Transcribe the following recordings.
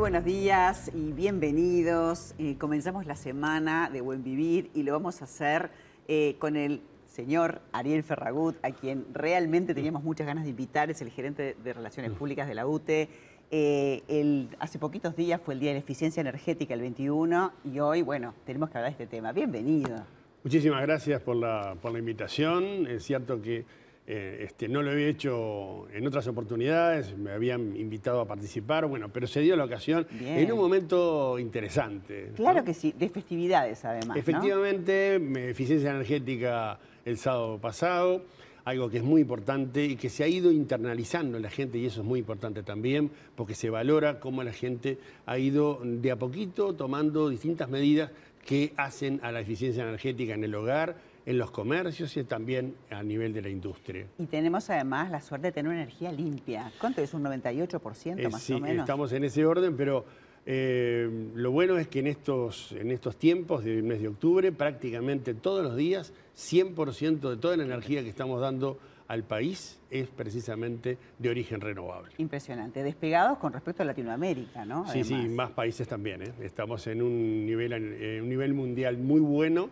buenos días y bienvenidos. Eh, comenzamos la semana de Buen Vivir y lo vamos a hacer eh, con el señor Ariel Ferragut, a quien realmente teníamos muchas ganas de invitar, es el gerente de Relaciones Públicas de la UTE. Eh, hace poquitos días fue el Día de la Eficiencia Energética, el 21, y hoy, bueno, tenemos que hablar de este tema. Bienvenido. Muchísimas gracias por la, por la invitación. Es cierto que eh, este, no lo había hecho en otras oportunidades, me habían invitado a participar, bueno, pero se dio la ocasión en un momento interesante. Claro que sí, de festividades además. Efectivamente, eficiencia energética el sábado pasado, algo que es muy importante y que se ha ido internalizando en la gente y eso es muy importante también, porque se valora cómo la gente ha ido de a poquito tomando distintas medidas que hacen a la eficiencia energética en el hogar, en los comercios y también a nivel de la industria. Y tenemos además la suerte de tener una energía limpia. ¿Cuánto es? ¿Un 98% eh, más o menos? estamos en ese orden, pero eh, lo bueno es que en estos, en estos tiempos del mes de octubre, prácticamente todos los días, 100% de toda la energía que estamos dando al país es precisamente de origen renovable. Impresionante. Despegados con respecto a Latinoamérica, ¿no? Sí, sí, más países también. ¿eh? Estamos en un nivel, en un nivel mundial muy bueno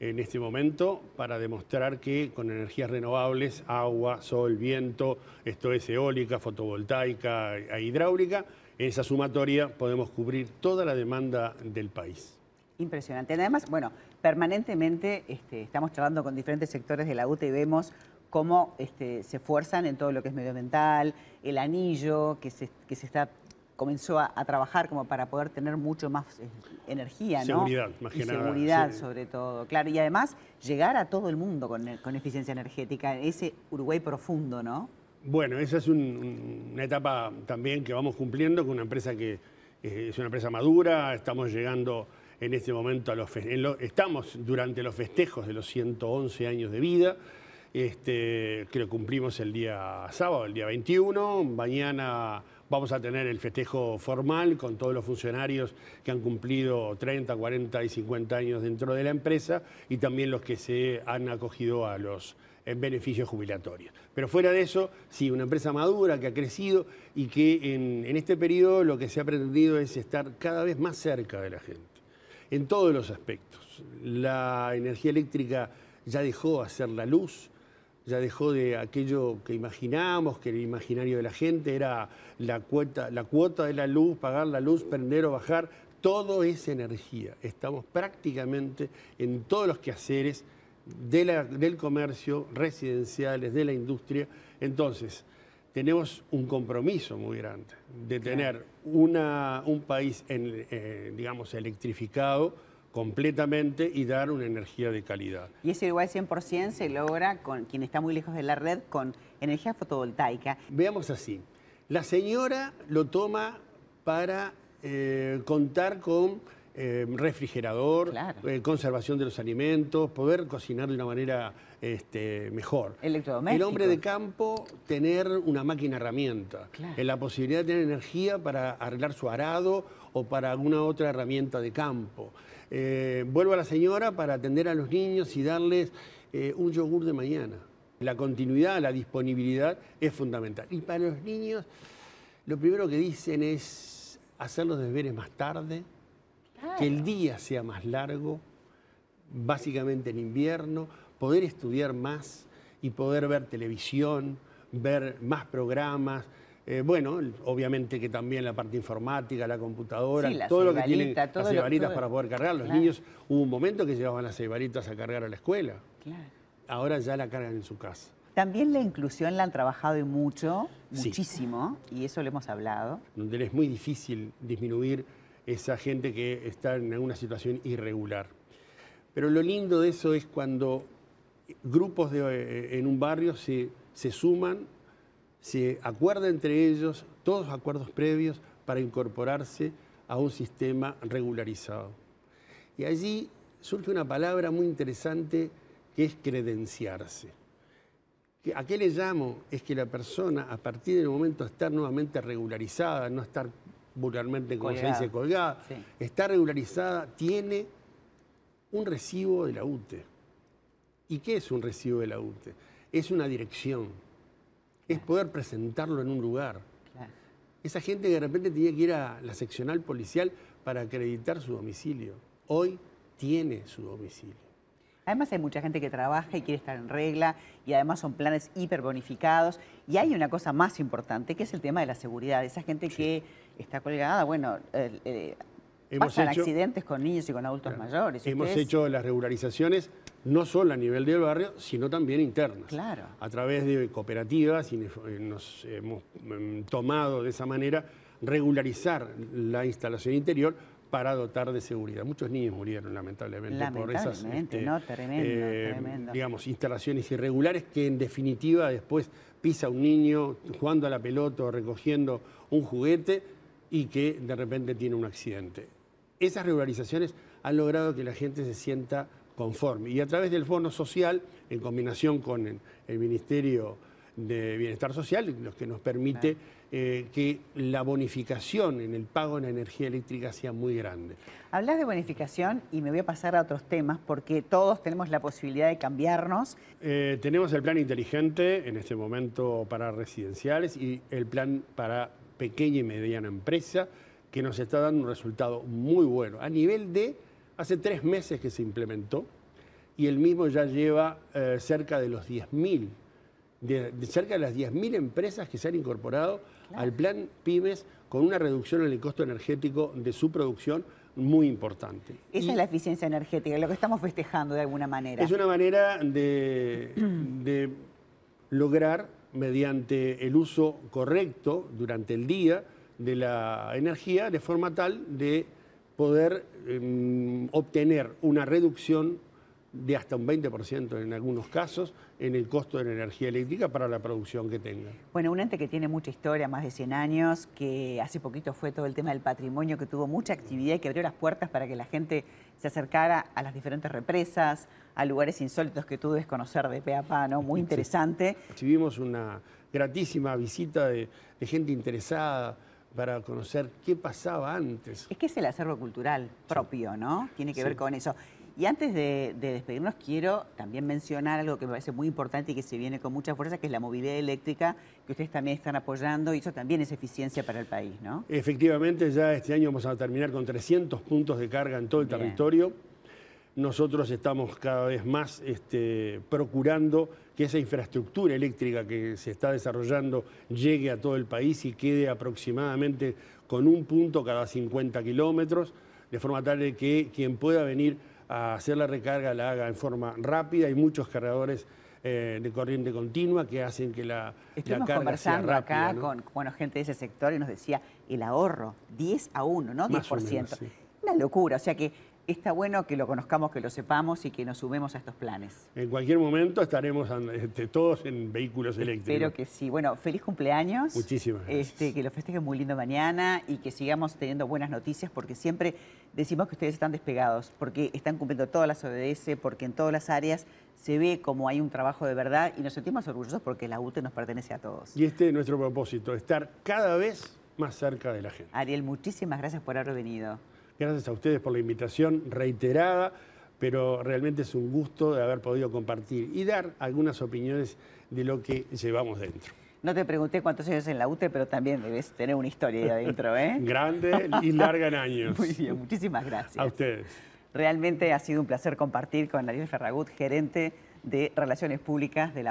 en este momento para demostrar que con energías renovables, agua, sol, viento, esto es eólica, fotovoltaica e hidráulica, en esa sumatoria podemos cubrir toda la demanda del país. Impresionante. Además, bueno, permanentemente este, estamos charlando con diferentes sectores de la UTE y vemos cómo este, se esfuerzan en todo lo que es medioambiental, el anillo que se, que se está comenzó a, trabajar como para poder tener mucho más eh, energía, ¿no? Seguridad, más que seguridad sobre todo, claro. Y además llegar a todo el mundo con, eficiencia energética, ese Uruguay profundo, ¿no? Bueno, esa es una etapa también que vamos cumpliendo con una empresa que eh, es una empresa madura, estamos llegando en este momento a los estamos durante los festejos de los 111 años de vida, este, que lo cumplimos el día sábado, el día 21, mañana Vamos a tener el festejo formal con todos los funcionarios que han cumplido 30, 40 y 50 años dentro de la empresa y también los que se han acogido a los beneficios jubilatorios. Pero fuera de eso, sí, una empresa madura que ha crecido y que en, este periodo lo que se ha pretendido es estar cada vez más cerca de la gente, en todos los aspectos. La energía eléctrica ya dejó de hacer la luz, ya dejó de aquello que imaginábamos, que el imaginario de la gente era la cuota, la cuota de la luz, pagar la luz, prender o bajar, todo es energía. Estamos prácticamente en todos los quehaceres del comercio, residenciales, de la industria. Entonces, tenemos un compromiso muy grande de tener una, un país, eh, digamos, electrificado, completamente y dar una energía de calidad. Y ese igual 100% se logra con quien está muy lejos de la red con energía fotovoltaica. Veamos así, la señora lo toma para eh, contar con eh, refrigerador, eh, conservación de los alimentos, poder cocinar de una manera este, mejor. El hombre de campo, tener una máquina herramienta, la posibilidad de tener energía para arreglar su arado o para alguna otra herramienta de campo. Eh, vuelvo a la señora para atender a los niños y darles eh, un yogur de mañana. La continuidad, la disponibilidad es fundamental. Y para los niños, lo primero que dicen es hacer los deberes más tarde, que el día sea más largo, básicamente en invierno, poder estudiar más y poder ver televisión, ver más programas, eh, bueno, obviamente que también la parte informática, la computadora, todo lo que tienen las ceibaritas para poder cargar. Los niños, hubo un momento que llevaban las ceibaritas a cargar a la escuela. Ahora ya la cargan en su casa. También la inclusión la han trabajado y mucho, muchísimo, y eso lo hemos hablado. Donde es muy difícil disminuir esa gente que está en una situación irregular. Pero lo lindo de eso es cuando grupos de, eh, en un barrio se, se suman se acuerda entre ellos todos acuerdos previos para incorporarse a un sistema regularizado. Y allí surge una palabra muy interesante que es credenciarse. ¿A qué le llamo? Es que la persona, a partir del momento de estar nuevamente regularizada, no estar vulgarmente, como se dice, colgada, está regularizada, tiene un recibo de la UTE. ¿Y qué es un recibo de la UTE? Es una dirección, es poder presentarlo en un lugar. esa gente que de repente tenía que ir a la seccional policial para acreditar su domicilio. Hoy tiene su domicilio. Además hay mucha gente que trabaja y quiere estar en regla y además son planes hiperbonificados. Y hay una cosa más importante que es el tema de la seguridad. Esa gente que está colgada, bueno, eh, pasan accidentes con niños y con adultos mayores. Hemos hecho las regularizaciones no solo a nivel del barrio, sino también internas. Claro. A través de cooperativas y nos hemos mm, tomado de esa manera regularizar la instalación interior para dotar de seguridad. Muchos niños murieron lamentablemente, por esas este, ¿no? tremendo, eh, tremendo. digamos instalaciones irregulares que en definitiva después pisa un niño jugando a la pelota o recogiendo un juguete y que de repente tiene un accidente. Esas regularizaciones han logrado que la gente se sienta conforme y a través del Fondo Social, en combinación con el Ministerio de Bienestar Social, lo que nos permite eh, que la bonificación en el pago en la energía eléctrica sea muy grande. Hablas de bonificación y me voy a pasar a otros temas porque todos tenemos la posibilidad de cambiarnos. Eh, tenemos el plan inteligente en este momento para residenciales y el plan para pequeña y mediana empresa que nos está dando un resultado muy bueno a nivel de hace tres meses que se implementó y el mismo ya lleva eh, cerca de los 10.000 de, cerca de las 10.000 empresas que se han incorporado al plan PYMES con una reducción en el costo energético de su producción muy importante. Esa es la eficiencia energética, lo que estamos festejando de alguna manera. Es una manera de, de lograr, mediante el uso correcto durante el día de la energía, de forma tal de poder em, obtener una reducción de hasta un 20% en algunos casos en el costo de la energía eléctrica para la producción que tenga. Bueno, un ente que tiene mucha historia, más de 100 años, que hace poquito fue todo el tema del patrimonio, que tuvo mucha actividad y que abrió las puertas para que la gente se acercara a las diferentes represas, a lugares insólitos que tú debes conocer de Peapa, ¿no? Muy interesante. Tuvimos una gratísima visita de, de gente interesada, para conocer qué pasaba antes. Es que es el acervo cultural propio, ¿no? Tiene que ver con eso. Y antes de, despedirnos, quiero también mencionar algo que me parece muy importante y que se viene con mucha fuerza, que es la movilidad eléctrica, que ustedes también están apoyando y eso también es eficiencia para el país, ¿no? Efectivamente, ya este año vamos a terminar con 300 puntos de carga en todo el territorio. Nosotros estamos cada vez más este, procurando que esa infraestructura eléctrica que se está desarrollando llegue a todo el país y quede aproximadamente con un punto cada 50 kilómetros, de forma tal de que quien pueda venir a hacer la recarga la haga en forma rápida. Hay muchos cargadores eh, de corriente continua que hacen que la, la carga sea rápida. acá con bueno, gente de ese sector y nos decía el ahorro, 10 a 1, ¿no? 10%. Una locura, o sea que está bueno que lo conozcamos, que lo sepamos y que nos sumemos a estos planes. En cualquier momento estaremos este, todos en vehículos eléctricos. Espero que sí. Bueno, feliz cumpleaños. Muchísimas gracias. Este, que lo festejen muy lindo mañana y que sigamos teniendo buenas noticias porque siempre decimos que ustedes están despegados, porque están cumpliendo todas las ODS, porque en todas las áreas se ve como hay un trabajo de verdad y nos sentimos orgullosos porque la UTE nos pertenece a todos. Y este es nuestro propósito, estar cada vez más cerca de la gente. Ariel, muchísimas gracias por haber venido. Gracias a ustedes por la invitación reiterada, pero realmente es un gusto de haber podido compartir y dar algunas opiniones de lo que llevamos dentro. No te pregunté cuántos años en la UTE, pero también debes tener una historia ahí adentro, ¿eh? Grande y larga en años. Muy bien, muchísimas gracias. A ustedes. Realmente ha sido un placer compartir con Ariel Ferragut, gerente de Relaciones Públicas de la